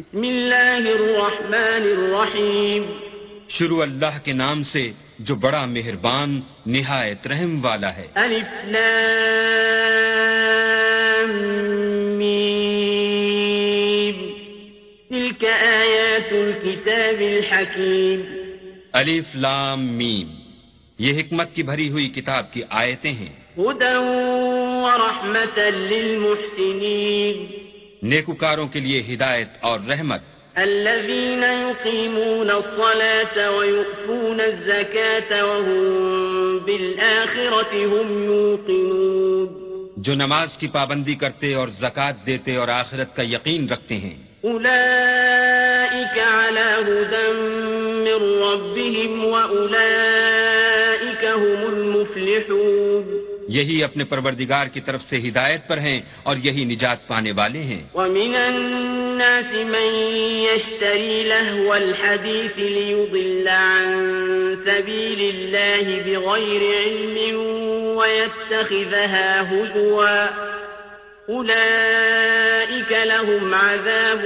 بسم اللہ الرحمن الرحیم۔ شروع اللہ کے نام سے جو بڑا مہربان نہایت رحم والا ہے۔ الف لام میم۔ تلك آیات الكتاب الحکیم۔ الف لام میم۔ یہ حکمت کی بھری ہوئی کتاب کی آیتیں ہیں۔ هدى ورحمة للمحسنين نیکوکاروں کے لیے ہدایت اور رحمت۔ الذين يقيمون الصلاة ويؤتون الزكاة وهم بالآخرة هم يوقنون۔ جو نماز کی پابندی کرتے اور زکوٰۃ دیتے اور آخرت کا یقین رکھتے ہیں۔ أولئك على هدى من ربهم وأولئك یہی اپنے پروردگار کی طرف سے ہدایت پر ہیں اور یہی نجات پانے والے ہیں۔ ومن الناس من يشتري لهو الحديث ليضل عن سبيل الله بغير علم ويتخذها هزوا أولئك لهم عذاب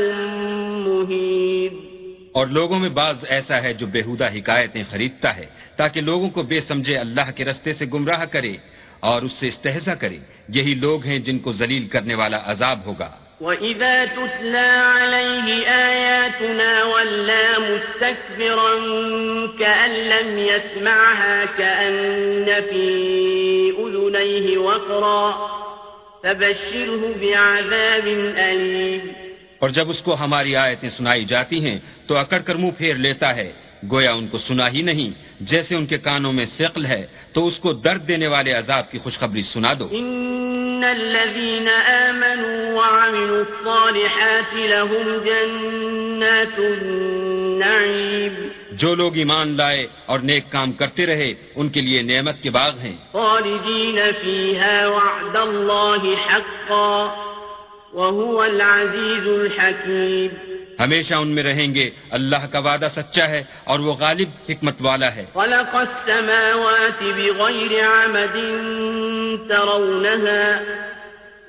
مهين۔ اور لوگوں میں بعض ایسا ہے جو بےحودہ حکایتیں خریدتا ہے تاکہ لوگوں کو بے سمجھے اللہ کے رستے سے گمراہ کرے۔ اور اس سے استحضا کرے یہی لوگ ہیں جن کو ذلیل کرنے والا عذاب ہوگا۔ وَإِذَا تُتْلَى عَلَيْهِ آيَاتُنَا وَلَّى مُسْتَكْبِرًا كَأَن لَّمْ يَسْمَعْهَا كَأَنَّ فِي أُذُنَيْهِ وَقْرًا فَبَشِّرْهُ بِعَذَابٍ أَلِيمٍ۔ اور جب اس کو ہماری آیتیں سنائی جاتی ہیں تو اکڑ کر منہ پھیر لیتا ہے۔ گویا ان کو سنا ہی نہیں۔ جیسے ان کے کانوں میں ثقل ہے تو اس کو درد دینے والے عذاب کی خوشخبری سنا دو۔ ان الذين آمنوا وعملوا الصالحات لهم جنات النعيم جو لوگ ایمان لائے اور نیک کام کرتے رہے ان کے لیے نعمت کے باغ ہیں۔ خالدين فيها وعد الله حقا وهو العزيز الحكيم ہمیشہ ان میں رہیں گے اللہ کا وعدہ سچا ہے اور وہ غالب حکمت والا ہے خلق السماوات بغیر عمد ترونها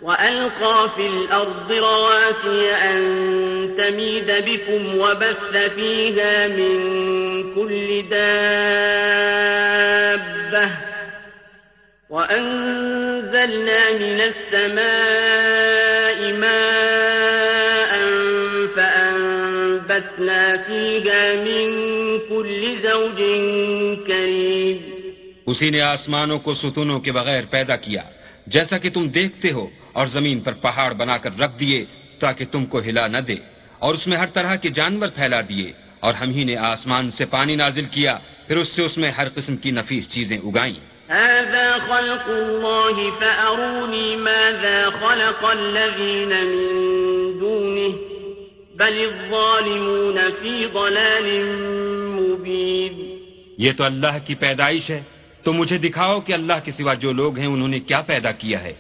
وألقى في الأرض رواسي أن تميد بكم وبث فيها من كل دابة وأنزلنا من السماء ماء فأنبتنا فيها من كل زوج كريم۔ اسی نے آسمانوں کو ستونوں کے بغیر پیدا کیا۔ جیسا کہ تم دیکھتے ہو اور زمین پر پہاڑ بنا کر رکھ دیے تاکہ تم کو ہلا نہ دے۔ اور اس میں ہر طرح کے جانور پھیلا دیے۔ اور ہم ہی نے آسمان سے پانی نازل کیا پھر اس سے اس میں ہر قسم کی نفیس چیزیں اگائیں۔ هذا خلق الله فأروني ماذا خلق الذين من بل الظالمون في ضلال مبين. یہ تو اللہ کی پیدائش ہے۔ تو مجھے دکھاؤ کہ اللہ کے سوا جو لوگ ہیں انہوں نے کیا پیدا کیا ہے۔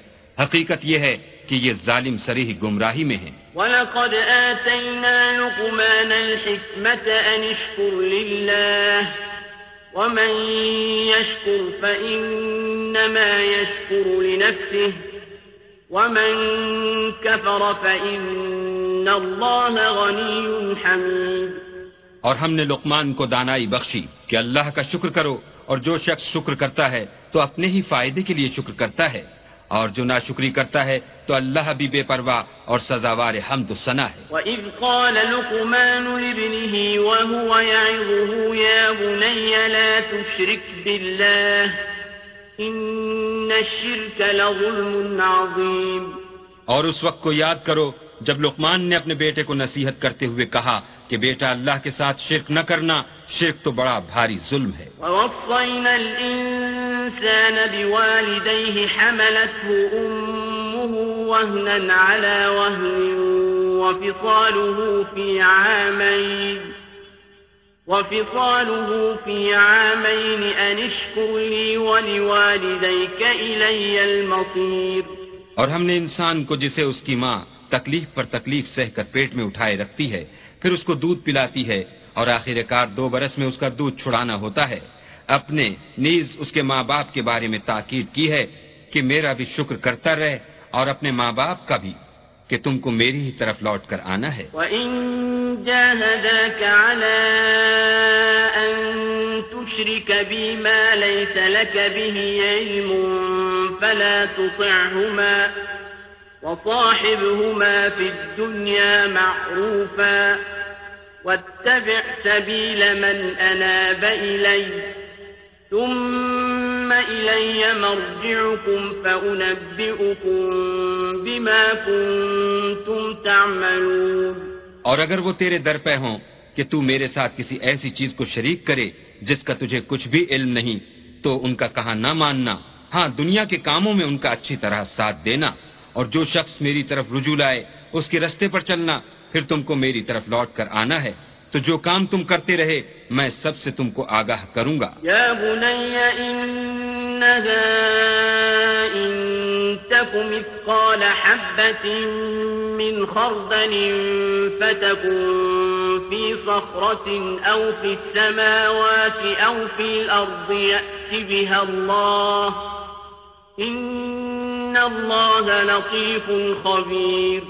حقیقت یہ ہے کہ یہ ظالم سریح گمراہی میں ہیں۔ ولقد آتينا لقمان الحكمة أن اشكر لله ومن يشكر فإنما يشكر لنفسه ومن كفر فإن اور ہم نے لقمان کو دانائی بخشی کہ اللہ کا شکر کرو اور جو شخص شکر کرتا ہے تو اپنے ہی فائدے کے لیے شکر کرتا ہے اور جو ناشکری کرتا ہے تو اللہ بھی بے پرواہ اور سزاوار حمد و ثنا ہے۔ وَإِذْ قَالَ لُقْمَانُ لِابْنِهِ وَهُوَ يَعِظُهُ يَا بُنَيَّ لَا تُشْرِكْ بِاللَّهِ إِنَّ الشِّرْكَ لَظُلْمٌ عَظِيمٌ اور اس وقت کو یاد کرو جب لقمان نے اپنے بیٹے کو نصیحت کرتے ہوئے کہا کہ بیٹا اللہ کے ساتھ شرک نہ کرنا شرک تو بڑا بھاری ظلم ہے۔ ووصينا الإنسان بوالديه حملته أمه وهنا على وهن وفصاله في عامين وفصاله في عامين أن اشكر لي ولوالديك إلي المصير۔ اور ہم نے انسان کو جسے اس کی ماں تکلیف پر تکلیف سہ کر پیٹ میں اٹھائے رکھتی ہے، پھر اس کو دودھ پلاتی ہے اور آخر کار دو برس میں اس کا دودھ چھڑانا ہوتا ہے۔ اپنے نیز اس کے ماں باپ کے بارے میں تاکید کی ہے کہ میرا بھی شکر کرتا رہے اور اپنے ماں باپ کا بھی کہ تم کو میری ہی طرف لوٹ کر آنا ہے۔ وَإِن جَاهَدَاكَ عَلَىٰ أَن تُشْرِكَ بِي مَا لَيْسَ لَكَ بِهِ عِلْمٌ فَلَا تُطِعْهُمَا وَصَاحِبْهُمَا فِي الدُّنْيَا مَعْرُوفًا وَاتَّبِعْ سَبِيلَ مَنْ أَنَابَ إِلَيَّ ثم إلي مرجعكم فأنبئكم بما كنتم تعملون. اور اگر وہ تیرے در پہ ہوں کہ تو میرے ساتھ کسی ایسی چیز کو شریک کرے جس کا تجھے کچھ بھی علم نہیں، تو ان کا کہا نہ ماننا؟ ہاں دنیا کے کاموں میں ان کا اچھی طرح ساتھ دینا۔ اور جو شخص میری طرف رجوع لائے، اس کے رستے پر چلنا، پھر تم کو میری طرف لوٹ کر آنا ہے۔ تو جو کام تم کرتے رہے، میں سب سے تم کو آگاہ کروں گا۔ یا بنی، انہا ان تکم اثقال حبت من خردن فتکن فی صخرت او فی السماوات او فی الارض یأتی بها اللہ۔ ان اللہ لطیف خبیر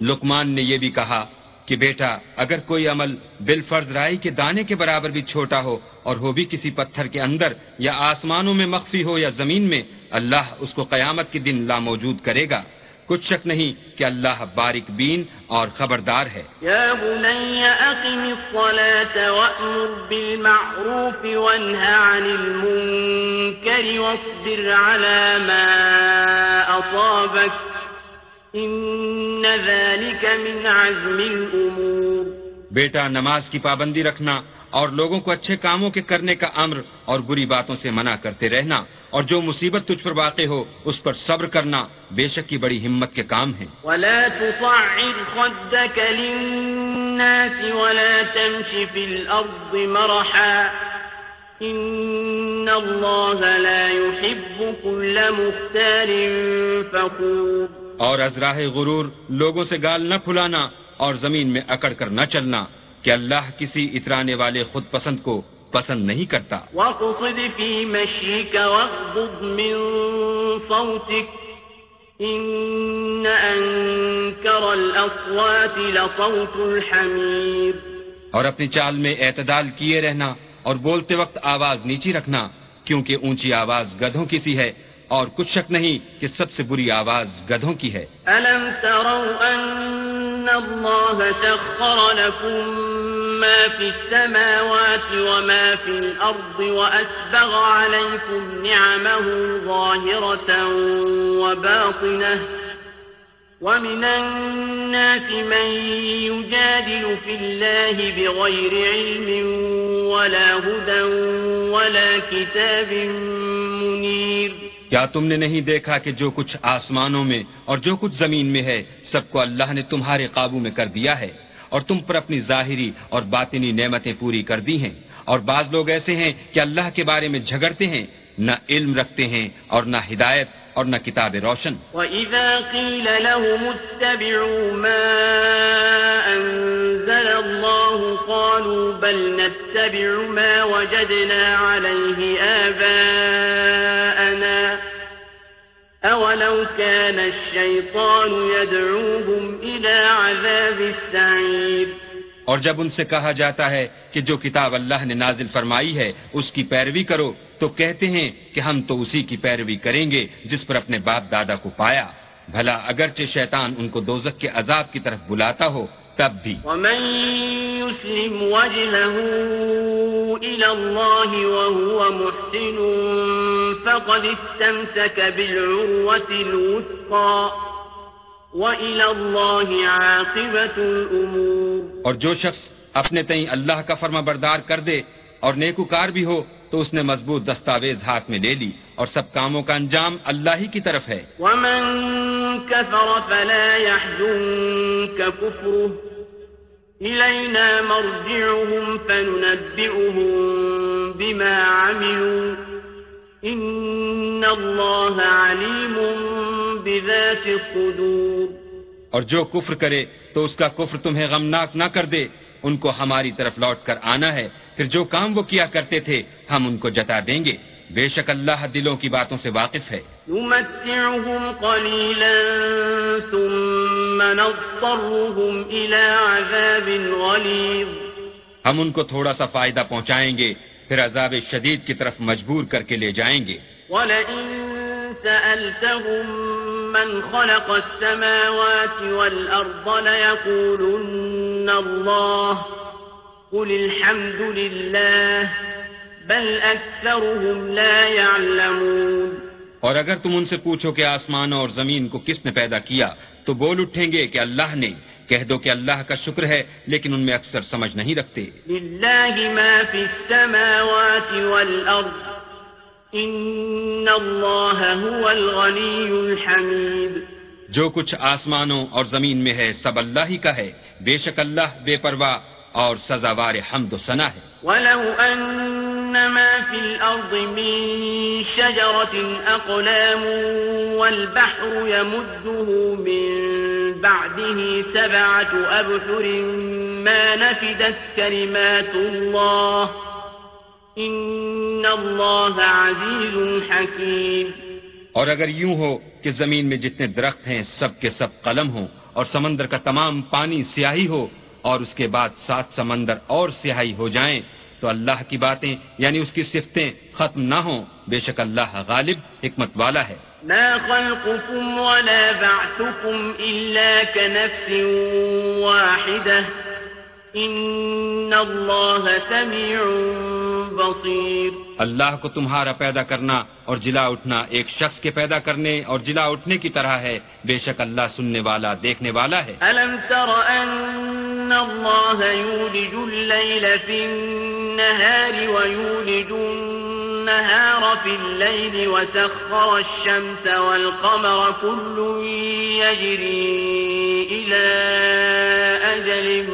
لقمان نے یہ بھی کہا کہ بیٹا، اگر کوئی عمل بال فرض رائی کے دانے کے برابر بھی چھوٹا ہو اور ہو بھی کسی پتھر کے اندر یا آسمانوں میں مخفی ہو یا زمین میں، اللہ اس کو قیامت کے دن لا موجود کرے گا۔ کچھ شک نہیں کہ اللہ باریک بین اور خبردار ہے۔ یا بنی اقم الصلاة وأمر بالمعروف وانہا عن المنکر واصبر على ما اصابك من عزم الامور۔ بیٹا نماز کی پابندی رکھنا اور لوگوں کو اچھے کاموں کے کرنے کا امر اور بری باتوں سے منع کرتے رہنا۔ اور جو مصیبت تجھ پر واقع ہو اس پر صبر کرنا بے شک کی بڑی ہمت کے کام ہے۔ ولا تصعر خدك للناس ولا تمشي في الارض مرحا ان الله لا يحب كل مختال فخور اور ازراہ غرور لوگوں سے گال نہ پھلانا اور زمین میں اکڑ کر نہ چلنا کہ اللہ کسی اترانے والے خود پسند کو پسند نہیں کرتا۔ فِي مَشْيِكَ وَغْضُبْ مِن صَوْتِكَ إِنَّ أَنكَرَ الْأَصْوَاتِ لَصَوْتُ الْحَمِيرِ۔ اور اپنی چال میں اعتدال کیے رہنا اور بولتے وقت آواز نیچی رکھنا کیونکہ اونچی آواز گدھوں کی سی ہے اور کچھ شک نہیں کہ سب سے بری آواز گدھوں کی ہے۔ أَلَمْ تَرَوْا أَنَّ اللَّهَ سَخَّرَ لَكُم مَّا فِي السَّمَاوَاتِ وَمَا فِي الْأَرْضِ وَأَسْبَغَ عَلَيْكُمْ نِعَمَهُ ظَاهِرَةً وَبَاطِنَةً وَمِنَ النَّاسِ مَن يُجَادِلُ فِي اللَّهِ بِغَيْرِ عِلْمٍ وَلَا هُدًى وَلَا كِتَابٍ مُنِيرٍ. کیا تم نے نہیں دیکھا کہ جو کچھ آسمانوں میں اور جو کچھ زمین میں ہے سب کو اللہ نے تمہارے قابو میں کر دیا ہے؟ اور تم پر اپنی ظاہری اور باطنی نعمتیں پوری کر دی ہیں۔ اور بعض لوگ ایسے ہیں کہ اللہ کے بارے میں جھگڑتے ہیں، نہ علم رکھتے ہیں اور نہ ہدایت اور نہ کتاب روشن۔ وَإِذَا قِيلَ لَهُمُ اتَّبِعُوا مَا أَنزَلَ اللَّهُ قَالُوا بَلْ نَتَّبِعُ مَا وَجَدْنَا عَلَيْهِ آبَاءَنَا أَوَلَوْ كَانَ الشَّيْطَانُ يَدْعُوهُمْ إِلَى عَذَابِ السَّعِيرِ اور جب ان سے کہا جاتا ہے کہ جو کتاب اللہ نے نازل فرمائی ہے اس کی پیروی کرو تو کہتے ہیں کہ ہم تو اسی کی پیروی کریں گے جس پر اپنے باپ دادا کو پایا۔ بھلا اگرچہ شیطان ان کو دوزک کے عذاب کی طرف بلاتا ہو تب بھی۔ ومن يسلم وجهه إلى الله وهو محسن فقد استمسك بالعروة الوثقى وإلى الله عاقبة الأمور. اور جو شخص اپنے تئیں اللہ کا فرما بردار کر دے اور نیکوکار بھی ہو تو اس نے مضبوط دستاویز ہاتھ میں لے لی اور سب کاموں کا انجام اللہ ہی کی طرف ہے۔ ومن كفر فلا يحزنك كفره إلينا مرجعهم فننبئهم بما عملوا إن الله عليم بذات الصدور اور جو کفر کرے تو اس کا کفر تمہیں غمناک نہ کر دے ان کو ہماری طرف لوٹ کر آنا ہے۔ پھر جو کام وہ کیا کرتے تھے ہم ان کو جتا دیں گے۔ بے شک اللہ دلوں کی باتوں سے واقف ہے۔ نمتعهم قليلا ثم نضطرهم إلى عذاب غليظ ہم ان کو تھوڑا سا فائدہ پہنچائیں گے۔ پھر عذاب شدید کی طرف مجبور کر کے لے جائیں گے۔ ولئن سألتهم من خلق السماوات والأرض ليقولن الله قل الحمد لله بل أكثرهم لا يعلمون۔ اور اگر تم ان سے پوچھو کہ آسمان اور زمین کو کس نے پیدا کیا تو بول اٹھیں گے کہ اللہ نے کہہ دو کہ اللہ کا شکر ہے لیکن ان میں اکثر سمجھ نہیں رکھتے۔ لله ما في السماوات والأرض إن الله هو الغني الحميد۔ جو کچھ آسمانوں اور زمین میں ہے سب اللہ ہی کا ہے۔ بے شک اللہ بے پرواہ اور سزاوار حمد و ثنا ہے۔ ولو أن ما في الأرض من شجرة أقلام والبحر يمده من بعده سبعة أبحر ما نفدت كلمات الله إن الله عزيز حكيم اور اگر یوں ہو کہ زمین میں جتنے درخت ہیں سب کے سب قلم ہوں اور سمندر کا تمام پانی سیاہی ہو اور اس کے بعد سات سمندر اور سیاہی ہو جائیں تو اللہ کی باتیں یعنی اس کی صفتیں ختم نہ ہوں بے شک اللہ غالب حکمت والا ہے۔ ما خلقكم ولا بعثكم إلا كنفس واحدة إن الله سميع بصير۔ اللہ کو تمہارا پیدا کرنا اور جلا اٹھنا ایک شخص کے پیدا کرنے اور جلا اٹھنے کی طرح ہے بے شک اللہ سننے والا دیکھنے والا ہے۔ ألم تر أن الله يولج الليل في النهار ويولج النهار في الليل وسخر الشمس والقمر كل يجري إلى أجل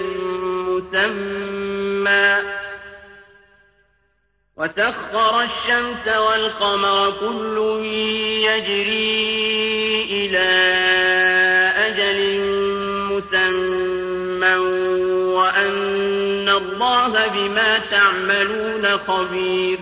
مسمى. وسخر الشمس والقمر كل يجري إلى أجل مسمى. الله بما تعملون خبير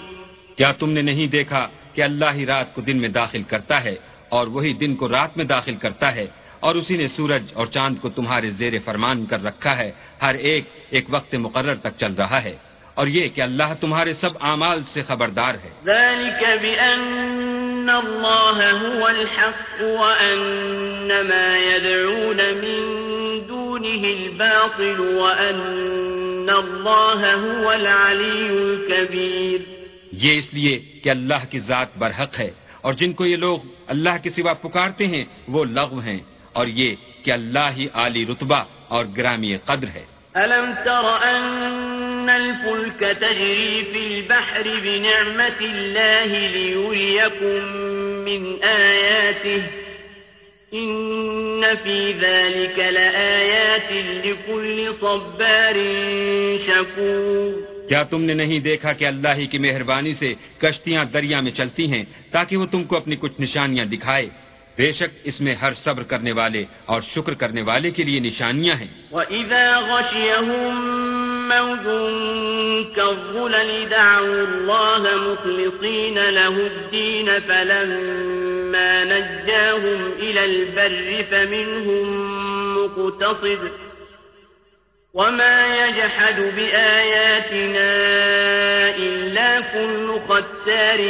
کیا تم نے نہیں دیکھا کہ اللہ ہی رات کو دن میں داخل کرتا ہے اور وہی دن کو رات میں داخل کرتا ہے اور اسی نے سورج اور چاند کو تمہارے زیر فرمان کر رکھا ہے ہر ایک ایک وقت مقرر تک چل رہا ہے۔ اور یہ کہ اللہ تمہارے سب اعمال سے خبردار ہے۔ ذلك بأن الله هو الحق وأن ما يدعون من دونه الباطل وأن الله هو یہ اس لیے کہ اللہ کی ذات برحق ہے اور جن کو یہ لوگ اللہ کے سوا پکارتے ہیں وہ لغو ہیں اور یہ کہ اللہ ہی عالی رتبہ اور گرامی قدر ہے۔ ألم تر أن الفلك تجري في البحر بنعمة الله ليريكم من آياته إن في ذلك لآيات لكل صبار شكور کیا تم نے نہیں دیکھا کہ اللہ ہی کی مہربانی سے کشتیاں دریا میں چلتی ہیں تاکہ وہ تم کو اپنی کچھ نشانیاں دکھائے؟ بے شک اس میں ہر صبر کرنے والے اور شکر کرنے والے کے لیے نشانیاں ہیں۔ وإذا غشيهم موج كالظلل دعوا الله مخلصين له الدين فلما نجاهم إلى البر فمنهم مقتصد وما يجحد بآياتنا إلا كل ختار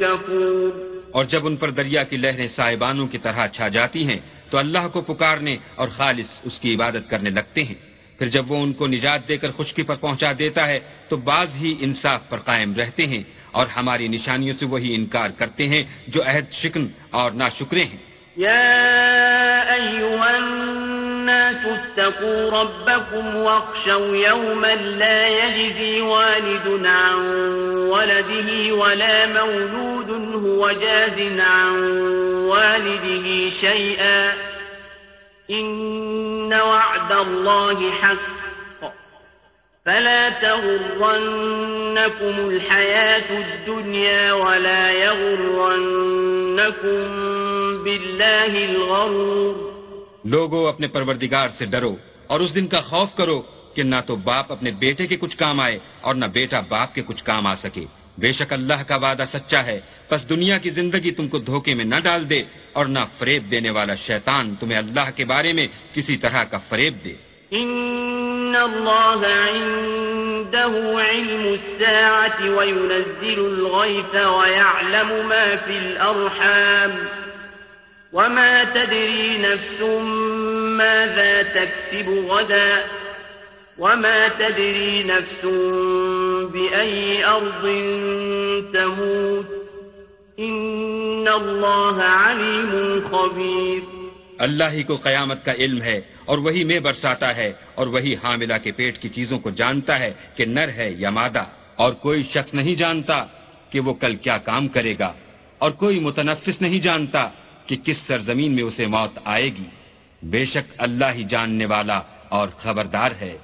كفور اور جب ان پر دریا کی لہریں صاحبانوں کی طرح چھا جاتی ہیں، تو اللہ کو پکارنے اور خالص اس کی عبادت کرنے لگتے ہیں۔ پھر جب وہ ان کو نجات دے کر خشکی پر پہنچا دیتا ہے، تو بعض ہی انصاف پر قائم رہتے ہیں۔ اور ہماری نشانیوں سے وہی انکار کرتے ہیں جو عہد، شکن اور ناشکرے ہیں۔ يا أيها الناس اتقوا ربكم واخشوا يوما لا يجزي والد عن ولده ولا مولود، هو جاز عن والده شيئا إن وعد الله حق۔ فلا تغرنكم الحياة الدنيا ولا يغرنكم بالله الغرور. لوگو، اپنے پروردگار سے ڈرو اور اس دن کا خوف کرو کہ نہ تو باپ اپنے بیٹے کے کچھ کام آئے اور نہ بیٹا باپ کے کچھ کام آ سکے۔ بے شک اللہ کا وعدہ سچا ہے۔ بس دنیا کی زندگی تم کو دھوکے میں نہ ڈال دے اور نہ فریب دینے والا شیطان تمہیں اللہ کے بارے میں کسی طرح کا فریب دے۔ ان اللہ عنده علم الساعة وينزل الغيث ويعلم ما في الأرحام وما تدري نفس ماذا تكسب غدا وما تدري نفس بأي أرض تموت إن الله عليم خبير اللہ ہی کو قیامت کا علم ہے۔ اور وہی میں برساتا ہے اور وہی حاملہ کے پیٹ کی چیزوں کو جانتا ہے کہ نر ہے یا مادہ۔ اور کوئی شخص نہیں جانتا کہ وہ کل کیا کام کرے گا۔ اور کوئی متنفس نہیں جانتا کہ کس سرزمین میں اسے موت آئے گی۔ بے شک اللہ ہی جاننے والا اور خبردار ہے۔